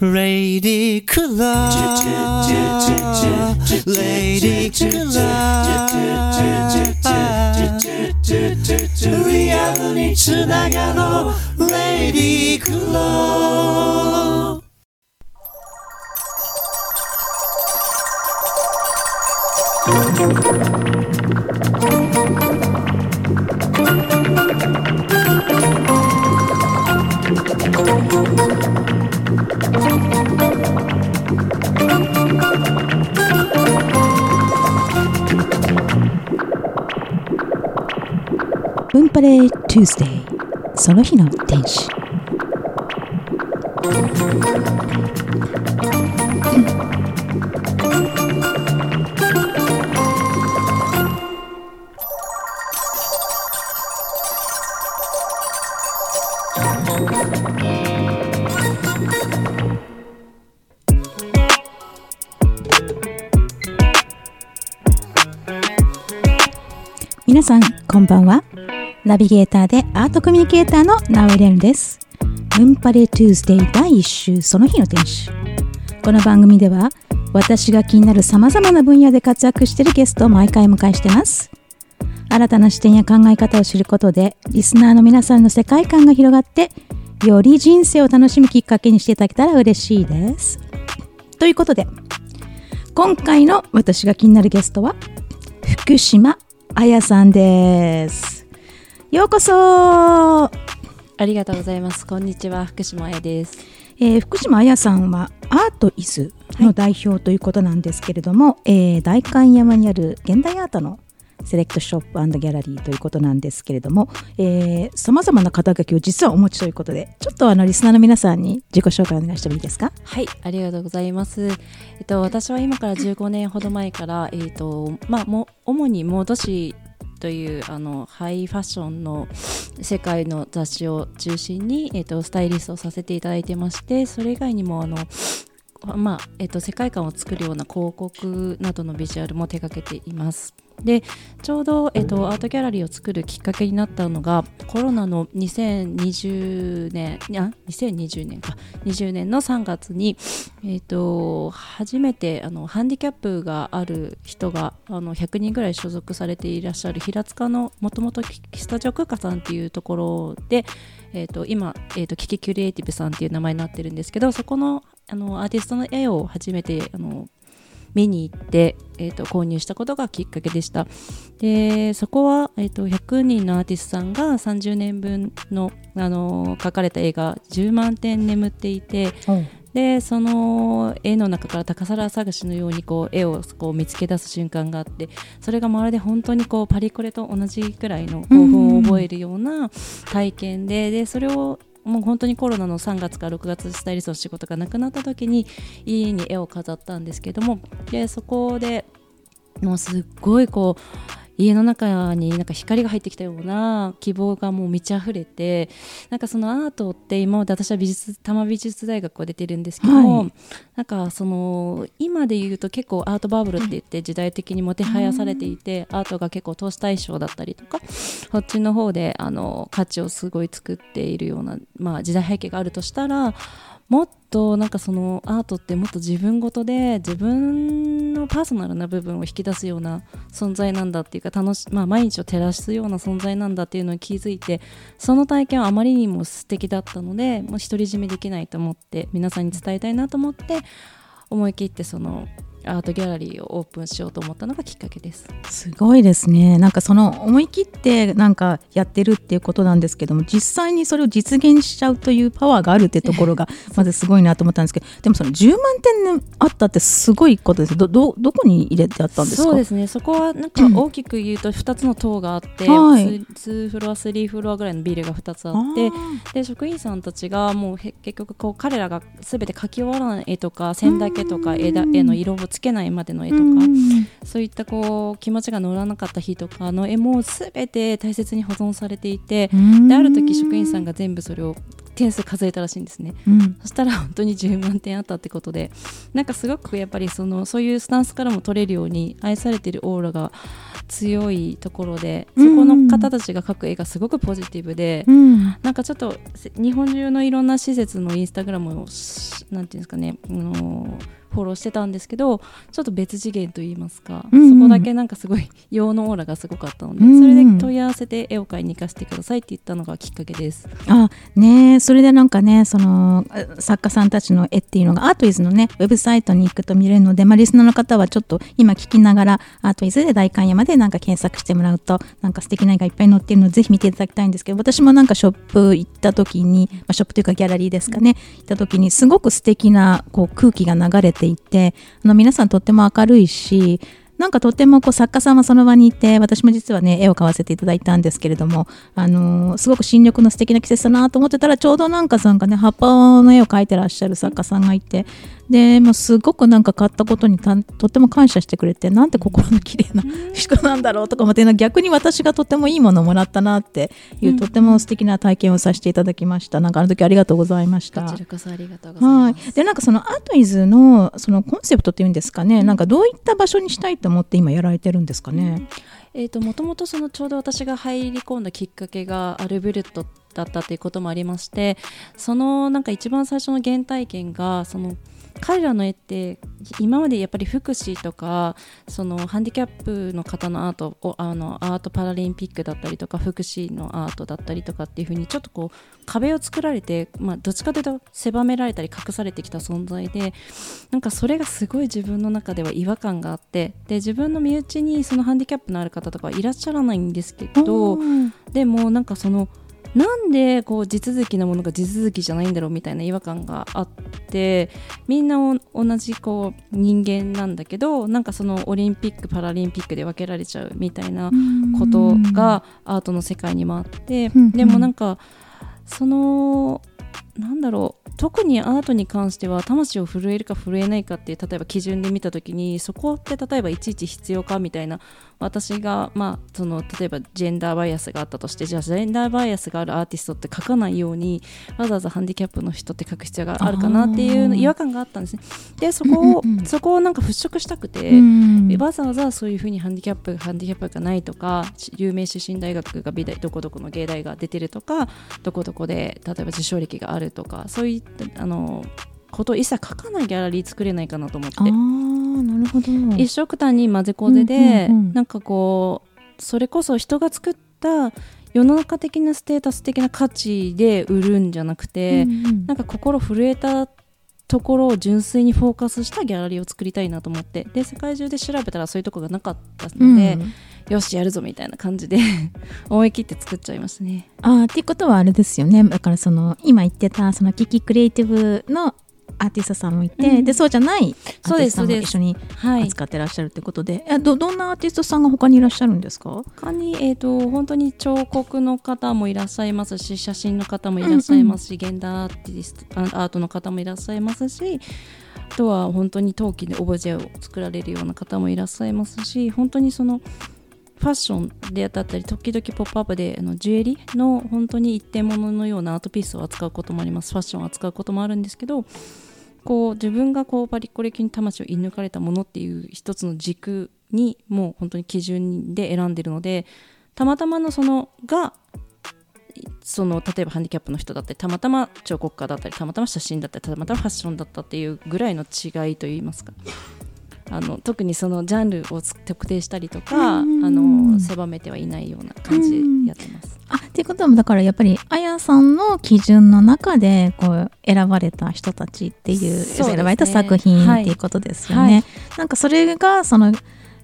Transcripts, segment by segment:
Lady Kula Lady Kula リアルにつながろう Lady Kula 文パレ Tuesday. その日の天使。皆さんこんばんは。ナビゲーターでアートコミュニケーターのナウエレンです。ムンパレ Tuesday 第1週その日の天使。この番組では私が気になる様々な分野で活躍しているゲストを毎回迎えしてます。新たな視点や考え方を知ることでリスナーの皆さんの世界観が広がってより人生を楽しむきっかけにしていただけたら嬉しいです。ということで今回の私が気になるゲストは福島彩さんです。ようこそ、ありがとうございます。こんにちは、福島彩です。えー福島彩さんはアートイズの代表ということなんですけれども、えー代官山にある現代アートのセレクトショップギャラリーということなんですけれどもさまざまな肩書きを実はお持ちということでちょっとあのリスナーの皆さんに自己紹介お願いしてもいいですか？はい、ありがとうございます。えっと、私は今から15年ほど前から、えっと、まあ、も、主にモード誌というあのハイファッションの世界の雑誌を中心に、えっと、スタイリストをさせていただいてましてそれ以外にもあのまあえっと、世界観を作るような広告などのビジュアルも手掛けています。でちょうど、えっと、アートギャラリーを作るきっかけになったのがコロナの2020年いや2020年か20年の3月に、えっと、初めてあのハンディキャップがある人があの100人ぐらい所属されていらっしゃる平塚のもともとスタジオ空間さんっていうところで、えっと今、えっとキキキュリエイティブさんっていう名前になってるんですけどそこのあのアーティストの絵を初めてあの見に行って、えー、と購入したことがきっかけでした。でそこは、えー、と100人のアーティストさんが30年分の、あの描かれた絵が10万点眠っていてでその絵の中から宝探しのようにこう絵をこう見つけ出す瞬間があってそれがまるで本当にこうパリコレと同じくらいの興奮を覚えるような体験ででそれをもう本当にコロナの3月から6月スタイリストの仕事がなくなった時に家に絵を飾ったんですけどもでそこでもうすっごいこう家の中になんか光が入ってきたような希望がもう満ち溢れてなんかそのアートって今まで私は美術多摩美術大学を出てるんですけども、はい。なんかその今で言うと結構アートバブルって言って時代的にもてはやされていて、アートが結構投資対象だったりとかそっちの方であの価値をすごい作っているような、まあ、時代背景があるとしたらもっとなんかそのアートってもっと自分ごとで自分のパーソナルな部分を引き出すような存在なんだっていうか楽し、まあ、毎日を照らすような存在なんだっていうのに気づいてその体験はあまりにも素敵だったのでもう独り占めできないと思って皆さんに伝えたいなと思って思い切ってそのアートギャラリーをオープンしようと思ったのがきっかけです。すごいですね。なんかその思い切ってなんかやってるっていうことなんですけども実際にそれを実現しちゃうというパワーがあるってところが まずすごいなと思ったんですけどでもその10万点あったってすごいことです。どどどこに入れてあったんですか？そうですね。そこはなんか大きく言うと2つの棟があって、はい。2フロア3フロアぐらいのビルが2つあってで職員さんたちがもうへ結局こう彼らが全て描き終わらない絵とか線だけとか絵だ絵の色をつけないまでの絵とか、そういったこう気持ちが乗らなかった日とかの絵も全て大切に保存されていて、である時職員さんが全部それを点数数えたらしいんですね。うん。そしたら本当に10万点あったってことでなんかすごくやっぱりそのそういうスタンスからも取れるように愛されてるオーラが強いところでそこの方たちが描く絵がすごくポジティブで、うん。なんかちょっとせ日本中のいろんな施設のインスタグラムをしなんていうんですかね、あのフォローしてたんですけどちょっと別次元といいますか、うんうんそこだけなんかすごい陽のオーラがすごかったので、うんうんそれで問い合わせて絵を買いに行かせてくださいって言ったのがきっかけです。あねえそれでなんかねそのあ作家さんたちの絵っていうのがアートイズのねウェブサイトに行くと見れるので、まあ、リスナーの方はちょっと今聞きながらアートイズで大観山でなんか検索してもらうとなんか素敵な絵がいっぱい載ってるのでぜひ見ていただきたいんですけど私もなんかショップ行った時に、まあ、ショップというかギャラリーですかね行った時にすごく素敵なこう空気が流れていてあの皆さんとっても明るいしなんかとってもこう作家さんはその場にいて私も実はね絵を買わせていただいたんですけれども、あのーすごく新緑の素敵な季節だなと思ってたらちょうどなんかさんがね葉っぱの絵を描いてらっしゃる作家さんがいてでもうすごくなんか買ったことにたとっても感謝してくれてなんて心の綺麗な人なんだろうとか思って逆に私がとってもいいものをもらったなっていう、とっても素敵な体験をさせていただきました。なんかあの時ありがとうございましたこちらこそありがとうございはます。い、でなんかそのアートイズのそのコンセプトっていうんですかね、なんかどういった場所にしたいと思って今やられてるんですかね。えー、ともともとそのちょうど私が入り込んだきっかけがアルベルトだったということもありましてそのなんか一番最初の原体験がその彼らの絵って今までやっぱり福祉とかそのハンディキャップの方のアートをあのアートパラリンピックだったりとか福祉のアートだったりとかっていう風にちょっとこう壁を作られて、まあ、どっちかというと狭められたり隠されてきた存在でなんかそれがすごい自分の中では違和感があってで自分の身内にそのハンディキャップのある方とかはいらっしゃらないんですけどでもなんかそのなんでこう地続きなものが地続きじゃないんだろうみたいな違和感があってみんなお同じこう人間なんだけどなんかそのオリンピック・パラリンピックで分けられちゃうみたいなことがアートの世界にもあってうん。でもなんかそのなんだろう。特にアートに関しては魂を震えるか震えないかっていう例えば基準で見た時にそこって例えばいちいち必要かみたいな私がまあその例えばジェンダーバイアスがあったとしてじゃあジェンダーバイアスがあるアーティストって書かないようにわざわざハンディキャップの人って書く必要があるかなっていう違和感があったんですね。でそこを、うんうんうん。そこをなんか払拭したくて、うん。わざわざそういうふうにハンディキャップハンディキャップがないとかし有名出身大学が美大どこどこの芸大が出てるとかどこどこで例えば受賞歴があるとかそういったあのことを一切書かないギャラリー作れないかなと思って。あーなるほど。一緒くたに混ぜこぜで、うんうんうん。なんかこうそれこそ人が作った世の中的なステータス的な価値で売るんじゃなくて、うんうん。なんか心震えたところを純粋にフォーカスしたギャラリーを作りたいなと思って。で世界中で調べたらそういうとこがなかったので、よしやるぞみたいな感じで 思い切って作っちゃいましたね。あーっていうことはあれですよね。だからその今言ってたそのキキクリエイティブのアーティストさんもいて、うん。でそうじゃないアーそうティストさんも一緒にはい、扱ってらっしゃるってことで、えどどんなアーティストさんが他にいらっしゃるんですか？他に、えー、と本当に彫刻の方もいらっしゃいますし写真の方もいらっしゃいますし、現代アーティストあアートの方もいらっしゃいますしあとは本当に陶器でオブジェを作られるような方もいらっしゃいますし本当にそのファッションでだったり時々「ポップアップであのジュエリーの本当に一点物のようなアートピースを扱うこともあります。ファッションを扱うこともあるんですけどこう自分がこうパリコレ級に魂を射抜かれたものっていう一つの軸にもう本当に基準で選んでるのでたまたまのそのがその例えばハンディキャップの人だったりたまたま彫刻家だったりたまたま写真だったりたまたまファッションだったっていうぐらいの違いといいますか。あの特にそのジャンルを特定したりとかあうんの狭めてはいないような感じでやってます。あっていうことはだからやっぱりあやさんの基準の中でこう選ばれた人たちっていうね選ばれた作品はいっていうことですよね。はいなんかそれがその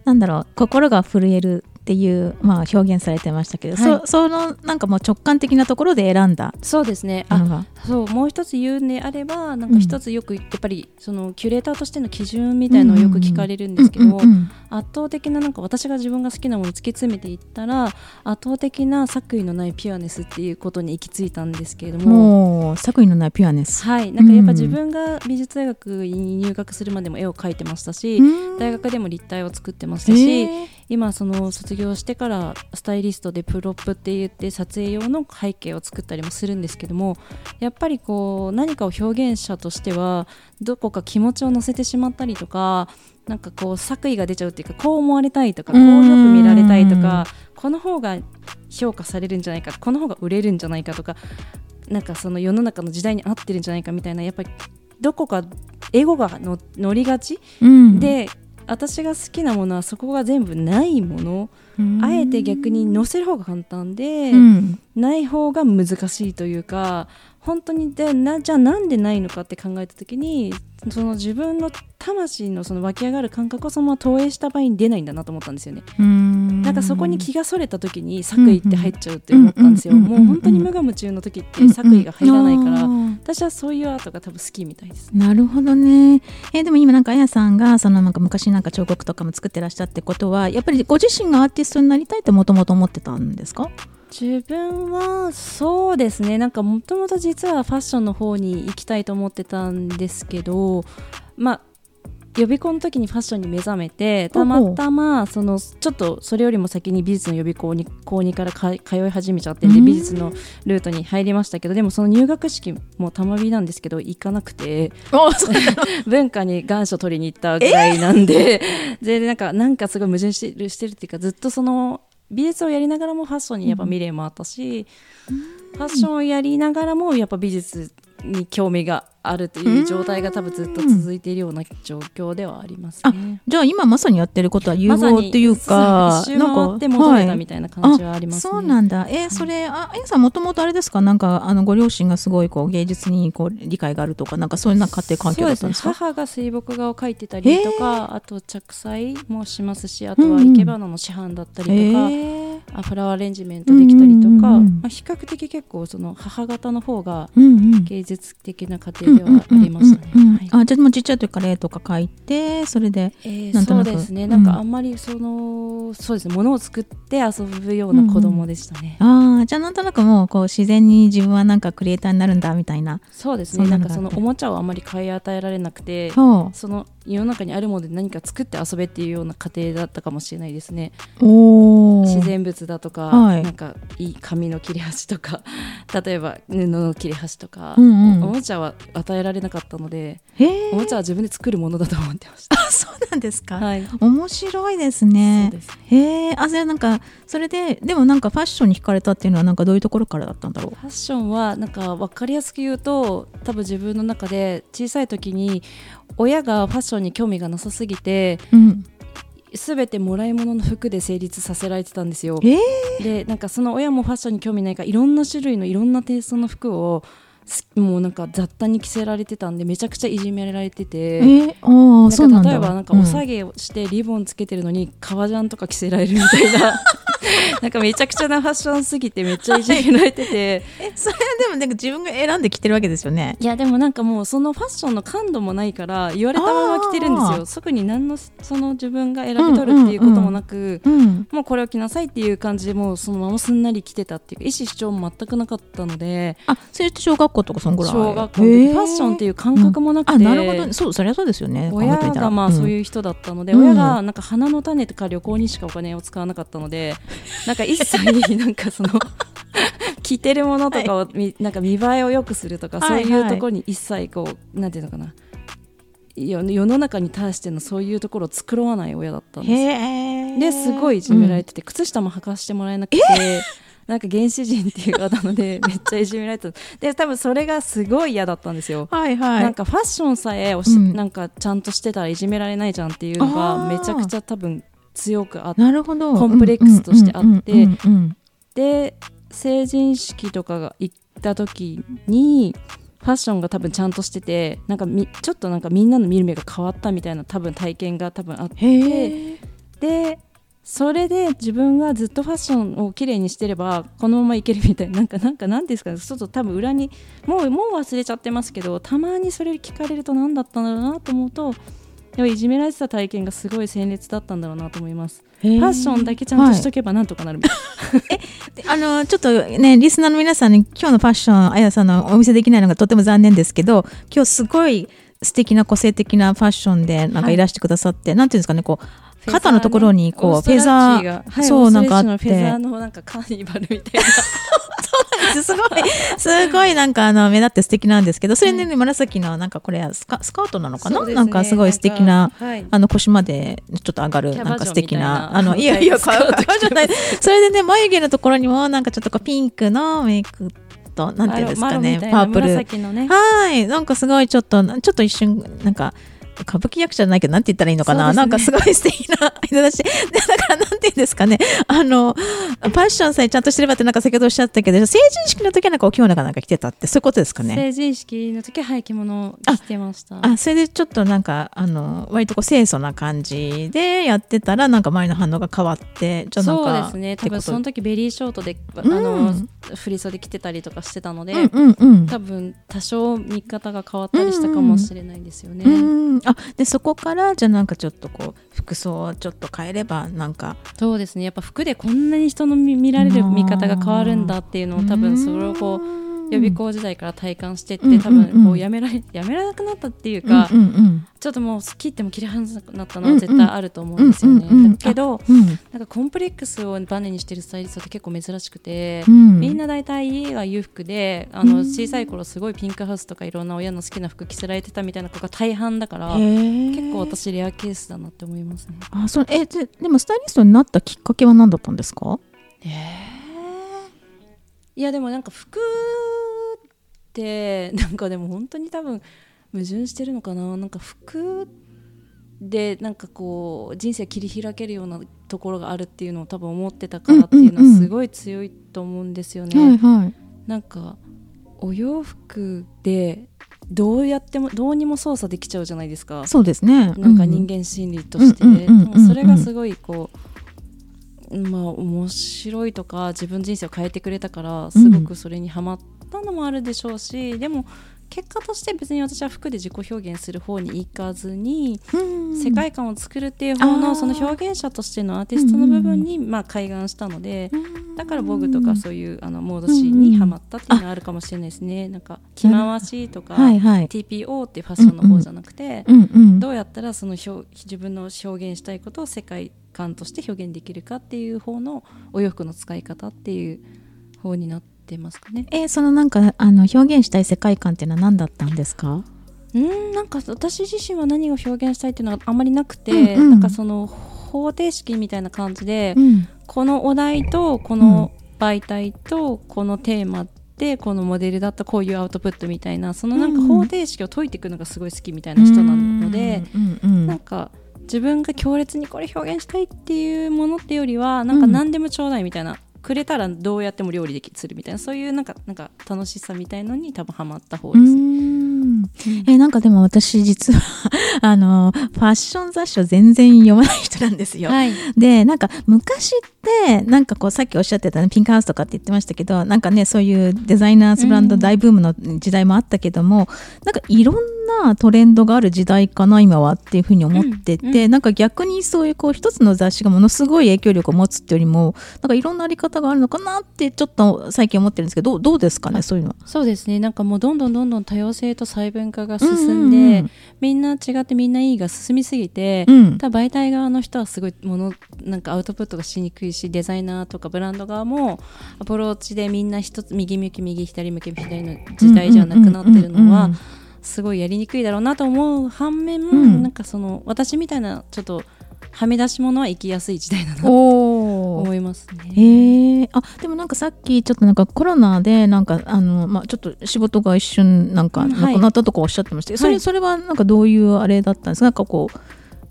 なんだろう心が震えるっていう、まあ、表現されてましたけど、はい。そそのなんかもう直感的なところで選んだそうですね。あ。そうもう一つ言うんであればなんか一つよくやっぱりそのキュレーターとしての基準みたいのをよく聞かれるんですけど、圧倒的ななんか私が自分が好きなものを突き詰めていったら圧倒的な作為のないピュアネスっていうことに行き着いたんですけれどももう作品のないピュアネス。はい。なんかやっぱうん。自分が美術大学に入学するまでも絵を描いてましたし、うん。大学でも立体を作ってましたし、へー今その卒業してからスタイリストでプロップって言って撮影用の背景を作ったりもするんですけどもやっぱりこう何かを表現者としてはどこか気持ちを乗せてしまったりとかなんかこう作為が出ちゃうっていうかこう思われたいとかこうよく見られたいとかこの方が評価されるんじゃないかこの方が売れるんじゃないかとかなんかその世の中の時代に合ってるんじゃないかみたいなやっぱりどこかエゴがの乗りがちうん、で私が好きなものはそこが全部ないもの。うん。あえて逆に載せる方が簡単で、うん。ない方が難しいというか本当にでなじゃあなんでないのかって考えた時にその自分の魂のその湧き上がる感覚をそのまま投影した場合に出ないんだなと思ったんですよね。うん。なんかそこに気がそれた時に作為って入っちゃうって思ったんですよ。もう本当に無我夢中の時って作為が入らないから、私はそういうアートが多分好きみたいです。なるほどね。えーでも今なんかあやさんがそのなんか昔なんか彫刻とかも作ってらっしゃってことはやっぱりご自身がアーティストになりたいってもともと思ってたんですか？自分はそうですねなんかもともと実はファッションの方に行きたいと思ってたんですけどまあ予備校の時にファッションに目覚めてたまたまそのちょっとそれよりも先に美術の予備校に高2からか通い始めちゃってでうん。美術のルートに入りましたけどでもその入学式もたまびなんですけど行かなくて 文化に願書取りに行ったぐらいなんで、でなんかなんかすごい矛盾してるしてるっていうかずっとその美術をやりながらもファッションにやっぱ未練もあったし、ファッションをやりながらもやっぱ美術に興味があるという状態が多分ずっと続いているような状況ではありますね。じゃあ今まさにやってることは融合っていうか、そう一周回って戻れたみたいな感じはありますね。そうなんだ。えーそれ、あ、あやさんもともとあれですか？なんか、あの、ご両親がすごい、こう、芸術に、こう、理解があるとか、なんか、そういうな家庭環境だったんですか？すね、母が水墨画を描いてたりとか、あと着彩もしますしあとは生け花の市販だったりとか、えー。あフラワーアレンジメントできたりとか、うんうんうん。まあ、比較的結構その母方の方がうんうん。芸術的な家庭ではありましたね。あ、じゃあもうちっちゃい時から絵とか描いて、それで。えーそうですね、うんなんかあんまりそのそうですね物を作って遊ぶような子供でしたね。ああ、じゃあなんとなくもう、こう、自然に自分はなんかクリエイターになるんだ、みたいな。そうですねななんかそのおもちゃをあんまり買い与えられなくてそその世の中にあるもので何か作って遊べっていうような家庭だったかもしれないですね。お。自然物だとか、はいなんかいい紙の切れ端とか 例えば布の切れ端とか、うんうんおもちゃは与えられなかったのでおもちゃは自分で作るものだと思ってました。あ、そうなんですか。はい、面白いですそうね。へえ、あ、じゃあなんか、それで、でもなんかファッションに惹かれたっていうのは、なんかどういうところからだったんだろファッションはなんか分かりやすく言うと多分自分の中で小さい時に親がファッションに興味がなさすぎてう。うん。全てもらい物の服で成立させられてたんですよ。ええでなんかその親もファッションに興味ないからいろんな種類のいろんなテイストの服をすもうなんか雑多に着せられてたんでめちゃくちゃいじめられてて。えー、あ。例えばなんかお下げをしてリボンつけてるのに革ジャンとか着せられるみたいな なんかめちゃくちゃなファッションすぎてめっちゃいじめられてて え、それはでもなんか自分が選んで着てるわけですよね。いやでもなんかもうそのファッションの感度もないから言われたまま着てるんですあよ特に何のその自分が選び取るっていうこともなく、うん。もうこれを着なさいっていう感じでもうそのまますんなり着てたっていうか意思主張も全くなかったのであ、それって小学校とかそんぐらい。小学校ファッションっていう感覚もなくて、あ、なるほど。そう、そりゃそうですよね。親がまあそうういう人だったので、うん親がなんか花の種とか旅行にしかお金を使わなかったので、なんか一切なんかその 着てるものとかをみ、なんか見栄えを良くするとか、はいそういうところに一切こうなんていうのかな世世の中に対してのそういうところを作らない親だったんん。です。ですごいいじめられてて、靴下も履かしてもらえなくて。なんか原始人っていう方ので めっちゃいじめられてた。で多分それがすごい嫌だったんですよ。はいはい。なんかファッションさえおし、うん。なんかちゃんとしてたらいじめられないじゃんっていうのがめちゃくちゃ多分強くあっなるほど。コンプレックスとしてあって。うんうんうんうんて成人式とかが行った時にファッションが多分ちゃんとしててなんかみちょっとなんかみんなの見る目が変わったみたいな多分体験が多分あって。でそれで自分がずっとファッションを綺麗にしてればこのままいけるみたいななんかなんかなんですかね。ちょっと多分裏にもうもう忘れちゃってますけどたまにそれ聞かれると何だったんだろうなと思うとでもいじめられてた体験がすごい鮮烈だったんだろうなと思います。ファッションだけちゃんとしとけばなんとかなるみたいな、あのちょっとねリスナーの皆さんに今日のファッションあやさんのお見せできないのがとても残念ですけど今日すごい素敵な個性的なファッションでなんかいらしてくださって、なんていうんですかねこう肩のところにこうフェザー、はい、そうなんかあって。フェザーのなんかカーニバルみたいな。す。ごい、すごいなんかあの目立って素敵なんですけど、それでね、紫のなんかこれスカスカートなのかな、ね。なんかすごい素敵な、はい。あの腰までちょっと上がるな。んか素敵な、あの、い。やいや。それでね、眉毛のところにもなんかちょっとこうピンクのメイクと、なんていうんですかね、パープル。ねはい。なんかすごいちょっと、ちょっと一瞬、なんか、歌舞伎役者じゃないけど、なんて言ったらいいのかな、ね。なんかすごい素敵な間だし、でだからなんて言うんですかね、あの、パッションさえちゃんとしてればってなんか先ほどおっしゃったけど、成人式の時はなんかお着物かなんか着てたって、そういうことですかね？成人式の時ははい着物を着てました。あ、それでちょっとなんか、あの、割とこう清楚な感じでやってたら、なんか周りの反応が変わって、じゃあなんそうか。ですね。多分その時ベリーショートであうん。の、振り袖着てたりとかしてたので、うんうんうん。多分多少見方が変わったりしたかもしれないですよね、うんあでそこからじゃあなんかちょっとこう服装をちょっと変えればなんか。そうですね。やっぱ服でこんなに人の見見られる見方が変わるんだっていうのを多分それをこう予備校時代から体感してって、うん多分こうん。ううんやめられやめられなくなったっていうか、うんうんちょっともう切っても切り離せなくなったのは絶対あると思うんですよね、うんうんうん。だけどうん。なんかコンプレックスをバネにしてるスタイリストって結構珍しくて、うんみんな大体家が裕福であのうん。小さい頃すごいピンクハウスとかいろんな親の好きな服着せられてたみたいな子が大半だから結構私レアケースだなって思いますね。あそうえででもスタイリストになったきっかけは何だったんですか？いやでもなんか服って なんかでも本当に多分矛盾してるのかな。なんか服でなんかこう人生切り開けるようなところがあるっていうのを多分思ってたからっていうのはすごい強いと思うんですよね。はいはい。なんかお洋服でどうやってもどうにも操作できちゃうじゃないですか。そうですね。なんか人間心理として、それがすごいこう、まあ面白いとか自分人生を変えてくれたからすごくそれにハマったのもあるでしょうし、でも結果として別に私は服で自己表現する方に行かずに、うん世界観を作るっていう方のその表現者としてのアーティストの部分に、まあ開眼したので。だからボグとかそういうあのモードシーンにハマったっていうのはあるかもしれないですね。なんか着回しとか、はいはい TPO っていうファッションの方じゃなくて、うんうんどうやったらその表自分の表現したいことを世界観として表現できるかっていう方のお洋服の使い方っていう方になってますかね。えそのなんかあの表現したい世界観っていうのは何だったんですか？うんなんか私自身は何を表現したいっていうのがあんまりなくて、うんうん。なんかその方程式みたいな感じで、ん。このお題とこの媒体とこのテーマでこのモデルだったこういうアウトプットみたいなそのなんかうん方程式を解いていくのがすごい好きみたいな人なので、うんうんなんか自分が強烈にこれ表現したいっていうものってよりはなんか何でもちょうだいみたいな、くれたらどうやっても料理できするみたいなそういうなんかなんか楽しさみたいのに多分ハマった方うです。んえなんかでも私実はあのファッション雑誌を全然読まない人なんですよ。はい、でなんか昔ってなんかこうさっきおっしゃってた、ね、ピンクハウスとかって言ってましたけどなんかねそういうデザイナーズブランド大ブームの時代もあったけども、なんかいろんなトレンドがある時代かな今はっていうふうに思ってて、うんうなんか逆にそういうこう一つの雑誌がものすごい影響力を持つっていうよりもなんかいろんなあり方があるのかなってちょっと最近思ってるんですけどどうですかねそういうの。は。そうですね。なんかもうどんどんどんどん多様性と細分化が進んで、うんうんうん。みんな違ってみんないいが進みすぎて、うん。ただ媒体側の人はすごいものなんかアウトプットがしにくいしデザイナーとかブランド側もアプローチでみんな一つ右向き右左向き左の時代じゃなくなってるのはすごいやりにくいだろうなと思う反面、ん。なんかその私みたいなちょっとはみ出し物は生きやすい時代だなと思いますね。へえあでもなんかさっきちょっとなんかコロナでなんかあの、まあ、ちょっと仕事が一瞬なんかなくなったとかおっしゃってましたけど、それはい。それはなんかどういうあれだったんですか？なんかこう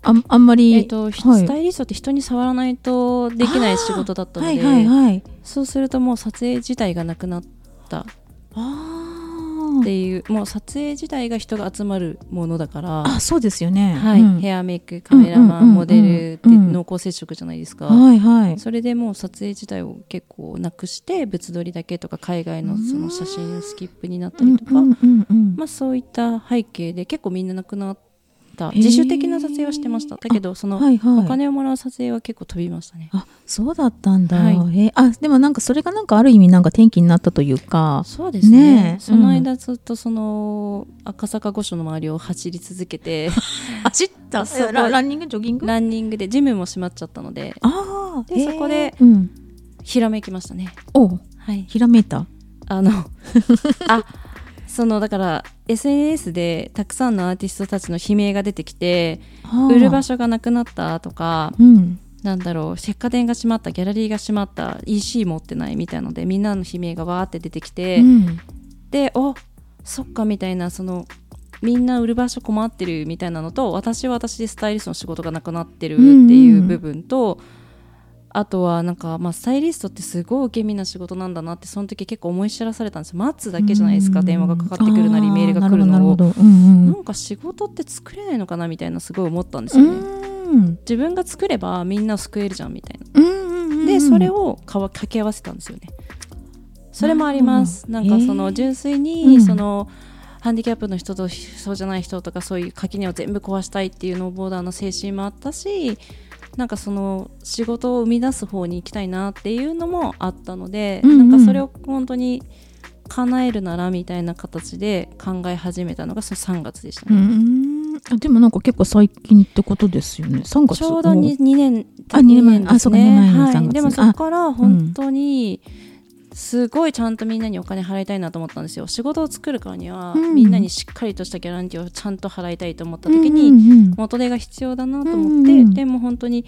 あんあんまり、えっと、はい。スタイリストって人に触らないとできない仕事だったので、はいはいはい。そうするともう撮影自体がなくなった。あっていうもう撮影自体が人が集まるものだから。あそうですよね。はい。うん。ヘアメイクカメラマン、うんうんうんうんモデルってうん濃厚接触じゃないですか、はいはい。それでもう撮影自体を結構なくして物撮りだけとか海外のその写真スキップになったりとか、うんうんうんうんまあ、そういった背景で結構みんななくなっした。自主的な撮影はしてました。だけどその、はいはい。お金をもらう撮影は結構飛びましたね。あそうだったんだ、はい。あでもなんかそれがなんかある意味なんか転機になったというか。そうですね。ねえ。その間ずっとその赤坂御所の周りを走り続けて。走った。そうラランニングジョギング？ランニングでジムも閉まっちゃったので。ああでそこでうん、ひらめきましたね。おはい。ひらめいた？あの あそのだから SNS でたくさんのアーティストたちの悲鳴が出てきて売る場所所がなくなったとかうん。なんだろう石化店が閉まったギャラリーが閉まった EC 持ってないみたいのでみんなの悲鳴がわーって出てきて、うん。でおそっかみたいなそのみんな売る場所困ってるみたいなのと私は私でスタイリストの仕事がなくなってるっていう部分と、あとはなんか、まあ、スタイリストってすごい受け身な仕事なんだなってその時結構思い知らされたんですよ。待つだけじゃないですか、うん電話がかかってくるなりメールが来るのを。なうんなんか仕事って作れないのかなみたいなすごい思ったんですうよ。ね、ん自分が作ればみんなを救えるじゃんみたいな。でそれをかわ掛け合わせたんですよね。それもあります。なんかその純粋うん。にその、ハンディキャップの人とそうじゃない人とかそういう垣根を全部壊したいっていうノーボーダーの精神もあったしなんかその仕事を生み出す方に行きたいなっていうのもあったので、うんうん。なんかそれを本当に叶えるならみたいな形で考え始めたのがその3月でしたうね、ん。あでもなんか結構最近ってことですよね。3月ちょうど 2, 2年あ二年。前ですあそうか二年前の3月はい、でもそこから本当にすごいちゃんとみんなにお金払いたいなと思ったんですよ。仕事を作るからには、うん。みんなにしっかりとしたギャランティーをちゃんと払いたいと思った時に、元手が必要だなと思って、うんうんでも本当に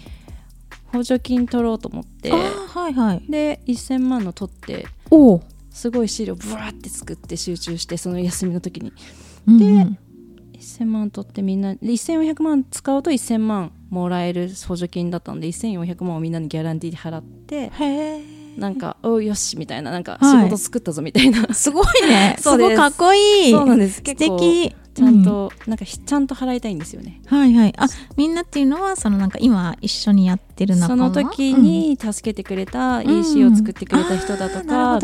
補助金取ろうと思ってはいはい。で1000万の取ってすごい資料ブワーって作って集中してその休みの時に。うんうん。1000万取ってみんなで1400万使うと1000万もらえる補助金だったんで1400万をみんなにギャランティーで払ってなんか「おうよし」みたいななんかはい。仕事作ったぞみたいな、すごいね。す。ごいかっこいい。そうなんです。素敵。ちゃんと、なんかひちゃんと払いたいんですよね。はいはい。あみんなっていうのはそのなんか今一緒にやってる仲間？その時に助けてくれた、うん。EC を作ってくれた人だとか、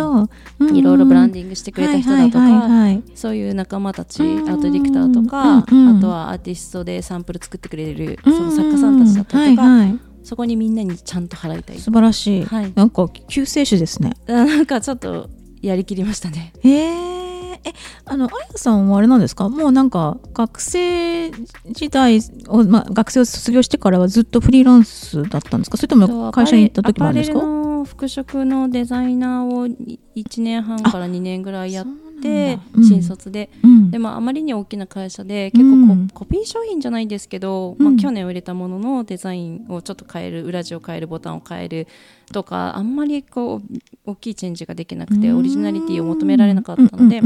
うん。いろいろブランディングしてくれた人だとか、はいはいはいはい。そういう仲間たち、うん。アートディレクターとか、うん。うん。あとはアーティストでサンプル作ってくれる、その作家さんたちだったりとか、うん。はいはいそこにみんなにちゃんと払いたい。素晴らしい、はい。なんか救世主ですね。あ なんかちょっとやりきりましたね。へええあのあやさんはあれなんですか？もうなんか学生時代を、まあ、学生を卒業してからはずっとフリーランスだったんですか？それとも会社に行った時もあるんですか？アパレルの服飾のデザイナーを1年半から2年ぐらいやってうん。新卒で、うん。でもあまりに大きな会社で結構コ,、うん。コピー商品じゃないんですけど、うん。まあ、去年売れたもののデザインをちょっと変える裏地を変えるボタンを変えるとかあんまりこう大きいチェンジができなくてオリジナリティを求められなかったので、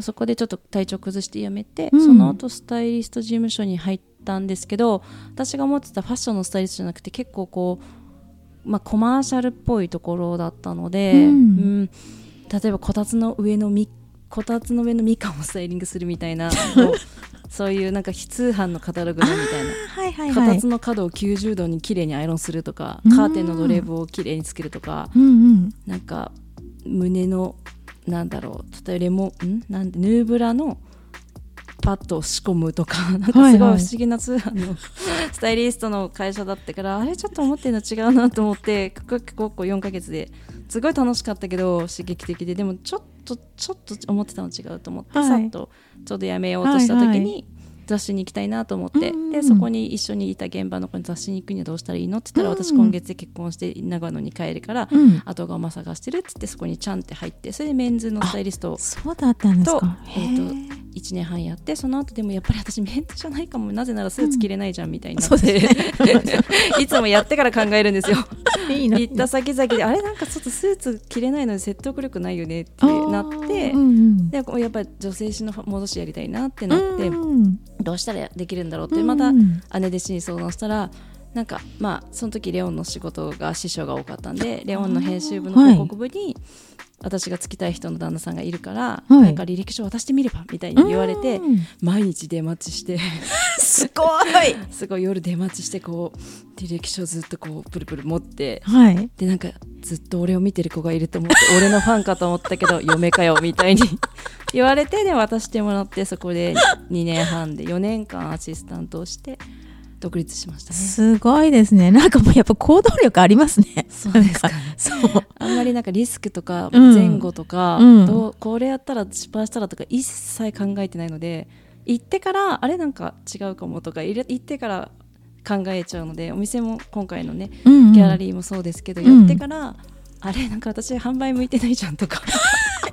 そこでちょっと体調崩して辞めて、うん。その後スタイリスト事務所に入ったんですけど私が思ってたファッションのスタイリストじゃなくて結構こう、まあ、コマーシャルっぽいところだったので、うん。うん。例えばこたつの上のみこたつの上のみかんをスタイリングするみたいな そういうなんか非通販のカタログのみたいな。はいはいはい。こたつの角を90度に綺麗にアイロンするとか、うん。カーテンのドレーブを綺麗につけるとか、うんうん。なんか胸のなんだろう例えばレモンん？なんでヌーブラのパッドを仕込むとか なんかすごい不思議な通販のスタイリストの会社だったからあれちょっと思ってるの違うなと思って結構こう4ヶ月で。すごい楽しかったけど刺激的で。でもちょっとちょっと思ってたの違うと思って、はいさっとちょうどやめようとした時に、はいは雑誌に行きたいなと思って、うんうんでそこに一緒にいた現場の子に雑誌に行くにはどうしたらいいのって言ったら、うん私今月で結婚して長野に帰るから、うん。後釜探してるって言ってそこにちゃんって入ってそれでメンズのスタイリストをそうだったんですとか、えー、と1年半やってその後でもやっぱり私メンズじゃないかも。なぜならスーツ着れないじゃんみたいになそうって、で いつもやってから考えるんですよいいな。行った先々であれなんかちょっとスーツ着れないので説得力ないよねってなってうんうんでやっぱり女性誌の戻しやりたいなってなって、うんどうしたらできるんだろうって、うんまた姉弟子に相談したらなんかまあその時レオンの仕事が師匠が多かったんでレオンの編集部の広告部に私がつきたい人の旦那さんがいるから、はい。なんか履歴書渡してみればみたいに言われて、うん。毎日出待ちして すごい。すごい夜出待ちしてこう履歴書ずっとこうプルプル持ってはい。でなんかずっと俺を見てる子がいると思って俺のファンかと思ったけど 嫁かよみたいに言われてで渡してもらってそこで2年半で4年間アシスタントをして独立しましたね。すごいですね。なんかもうやっぱ行動力ありますね。そうですかね。そう。あんまりなんかリスクとかうん。前後とか、うん。どうこれやったら失敗したらとか一切考えてないので行ってからあれなんか違うかもとか行ってから考えちゃうのでお店も今回のねうんうん。ギャラリーもそうですけど、うん。やってからあれなんか私販売向いてないじゃんとか。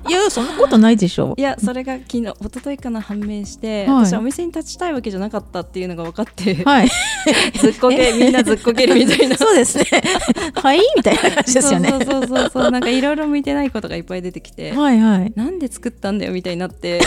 いやそんなことないでしょ。いやそれが昨日一昨日かな判明して、はい。私はお店に立ちたいわけじゃなかったっていうのが分かって、はい。ずっこけみんなずっこけるみたいな。そうですね。はいみたいな感じですよね。そうそうそうそう。なんかいろいろ向いてないことがいっぱい出てきて、はいはい。なんで作ったんだよみたいになって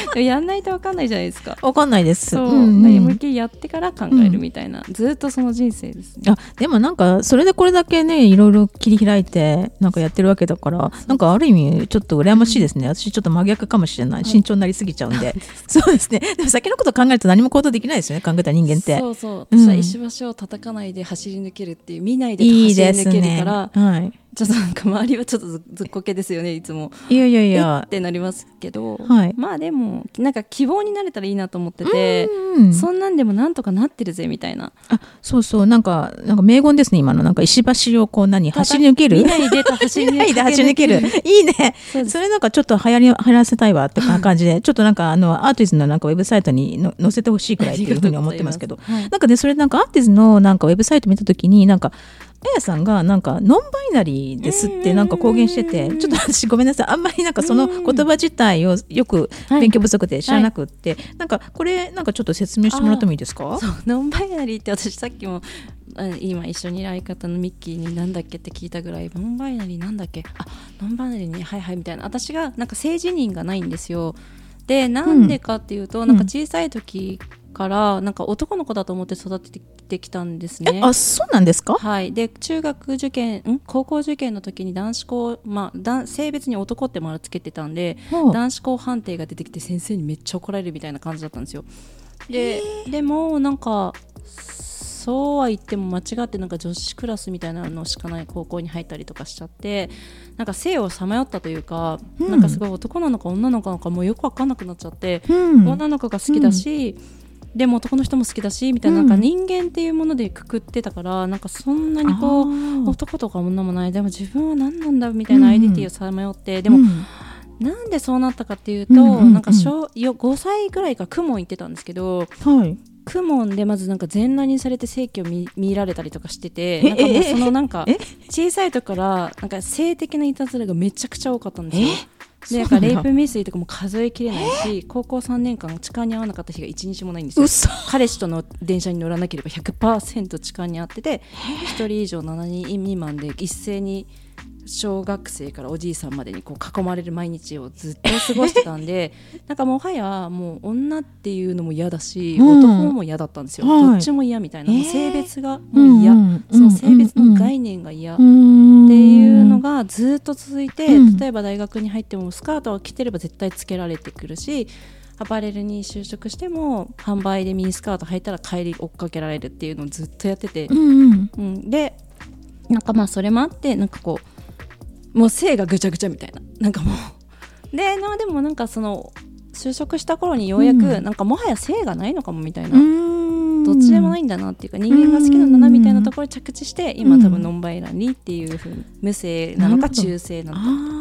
やんないと分かんないじゃないですか。わかんないです。そう、んん。思いっきりやってから考えるみたいな、ずっとその人生ですね。あでもなんかそれでこれだけねいろいろ切り開いてなんかやってるわけだからなんかある意味ちょっと羨ましいですね。私ちょっと真逆かもしれない。慎重になりすぎちゃうんで。そうです。ね。でも先のこと考えると何も行動できないですよね考えた人間って。そうそう。うん。私は石橋を叩かないで走り抜けるっていう見ないでいい走り抜けるですね。からはいちょっとなんか周りはちょっとずずっこけですよねいつも。いやいやいえやってなりますけど、はい。まあでもなんか希望になれたらいいなと思ってて、うんそんなんでもなんとかなってるぜみたいな。あそうそう。なんかなんか名言ですね今の。なんか石橋をこう何 走り抜ける？見ないで走り抜ける。いで走り抜ける。いいね。それなんかちょっと流行り流行らせたいわって感じで ちょっとなんかあのアーティスのなんかウェブサイトにの載せてほしいくらいっていうふうに思ってますけど。はいなんかねそれなんかアーティスのなんかウェブサイト見たときになんかあやさんがなんかノンバイナリーですってなんか公言しててちょっと私ごめんなさい。あんまりなんかその言葉自体をよくはい勉強不足で知らなくって、なんかこれなんかちょっと説明してもらってもいいですか？ノンバイナリーって私さっきもあ今一緒にいる相方のミッキーになんだっけって聞いたぐらいノンバイナリーなんだっけ？あノンバイナリーにはいはいみたいな。私がなんか性自認がないんですよ。でなんでかっていうと、なんか小さい時からなんか男の子だと思って育ててきたんですね。えあそうなんですか？はい、で中学受験ん？高校受験の時に男子校、まあ、男性別に男って丸つけてたんで男子校判定が出てきて先生にめっちゃ怒られるみたいな感じだったんですよ。ででもなんかそうは言っても間違ってなんか女子クラスみたいなのしかない高校に入ったりとかしちゃってなんか性をさまよったというか、うん。なんかすごい男なのか女なのかなんかもうよく分かんなくなっちゃって、うん。女の子が好きだし、でも男の人も好きだしみたいな,、うんなん。か人間っていうものでくくってたからなんかそんなにこう男とか女もない。でも自分は何なんだみたいなアイデンティティをさまよって、でも、うん。なんでそうなったかっていうと、なんか小よ5歳ぐらいから公文行ってたんですけどはい。公文でまずなんか全裸にされて性器を見見られたりとかしててえなんかもうえそのなんかえ。小さい時からなんか性的ないたずらがめちゃくちゃ多かったんですよ。えでなんかレイプ未遂とかも数えきれないし高校3年間痴漢に遭わなかった日が1日もないんですよ。嘘。彼氏との電車に乗らなければ100%痴漢に遭ってて1人以上7人未満で一斉に小学生からおじいさんまでにこう囲まれる毎日をずっと過ごしてたんで なんかもはやもう女っていうのも嫌だし、うん。男も嫌だったんですよ、はい。どっちも嫌みたいな、性別がもう嫌、うんうんその性別の概念が嫌、っっていうのがずっと続いて、うん。例えば大学に入ってもスカートを着てれば絶対つけられてくるしアパレルに就職しても販売でミニスカート履いたら帰り追っかけられるっていうのをずっとやってて、うんうん。うん、でなんかまあそれもあってなんかこうもう性がぐちゃぐちゃみたいな。なんかもう。でなでもなんかその就職した頃にようやく、うん。なんかもはや性がないのかもみたいな、うん。どっちでもないんだなっていうか人間が好きなんだなみたいなところに着地して今うん多分ノンバイナリーっていうふうに無性なのか中性なのか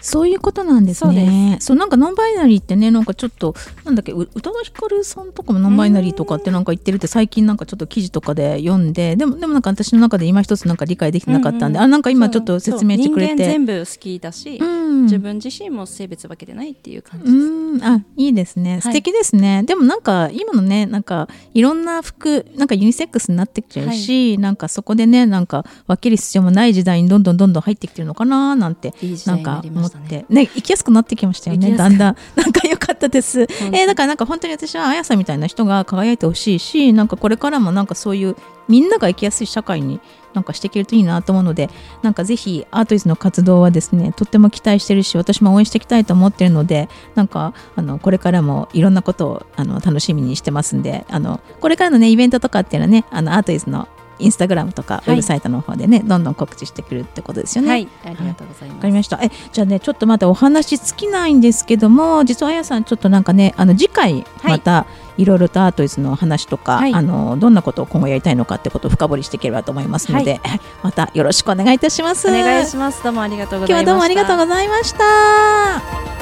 そういうことなんですね。そうなんかノンバイナリーってねなんかちょっとなんだっけう宇多田ヒカルさんとかもノンバイナリーとかってなんか言ってるって最近なんかちょっと記事とかで読んででもでもなんか私の中で今一つなんか理解できてなかったんで、うんうん。あなんか今ちょっと説明してくれて。全部好きだし、うん。自分自身も性別分けてないっていう感じうです、ん。あいいですね。素敵ですね、でもなんか今のねなんかいろんな服なんかユニセックスになってきちゃうし、なんかそこでねなんか分ける必要もない時代にどんどんどんどん入ってきてるのかななんていい時なんか思って。ね行きやすくなってきましたよね。だんだん。なんか良かったです。え当ーだからなんか本当に私はあやさんみたいな人が輝いてほしいしなんかこれからもなんかそういうみんなが生きやすい社会になんかしていけるといいなと思うのでなんかぜひアートイズの活動はですねとっても期待してるし私も応援していきたいと思ってるのでなんかあのこれからもいろんなことをあの楽しみにしてますんであのこれからのねイベントとかっていうのはねあのアートイズのインスタグラムとかウェブサイトの方でね、どんどん告知してくるってことですよね。はい、ありがとうございます。わかりました。え、じゃあね、ちょっとまだお話尽きないんですけども、実はあやさん、ちょっとなんかね、あの次回、はいまた、いろいろとアートイズの話とか、はいあのどんなことを今後やりたいのかってことを深掘りしていければと思いますので、またよろしくお願いいたします。お願いします。どうもありがとうございました。今日はどうもありがとうございました。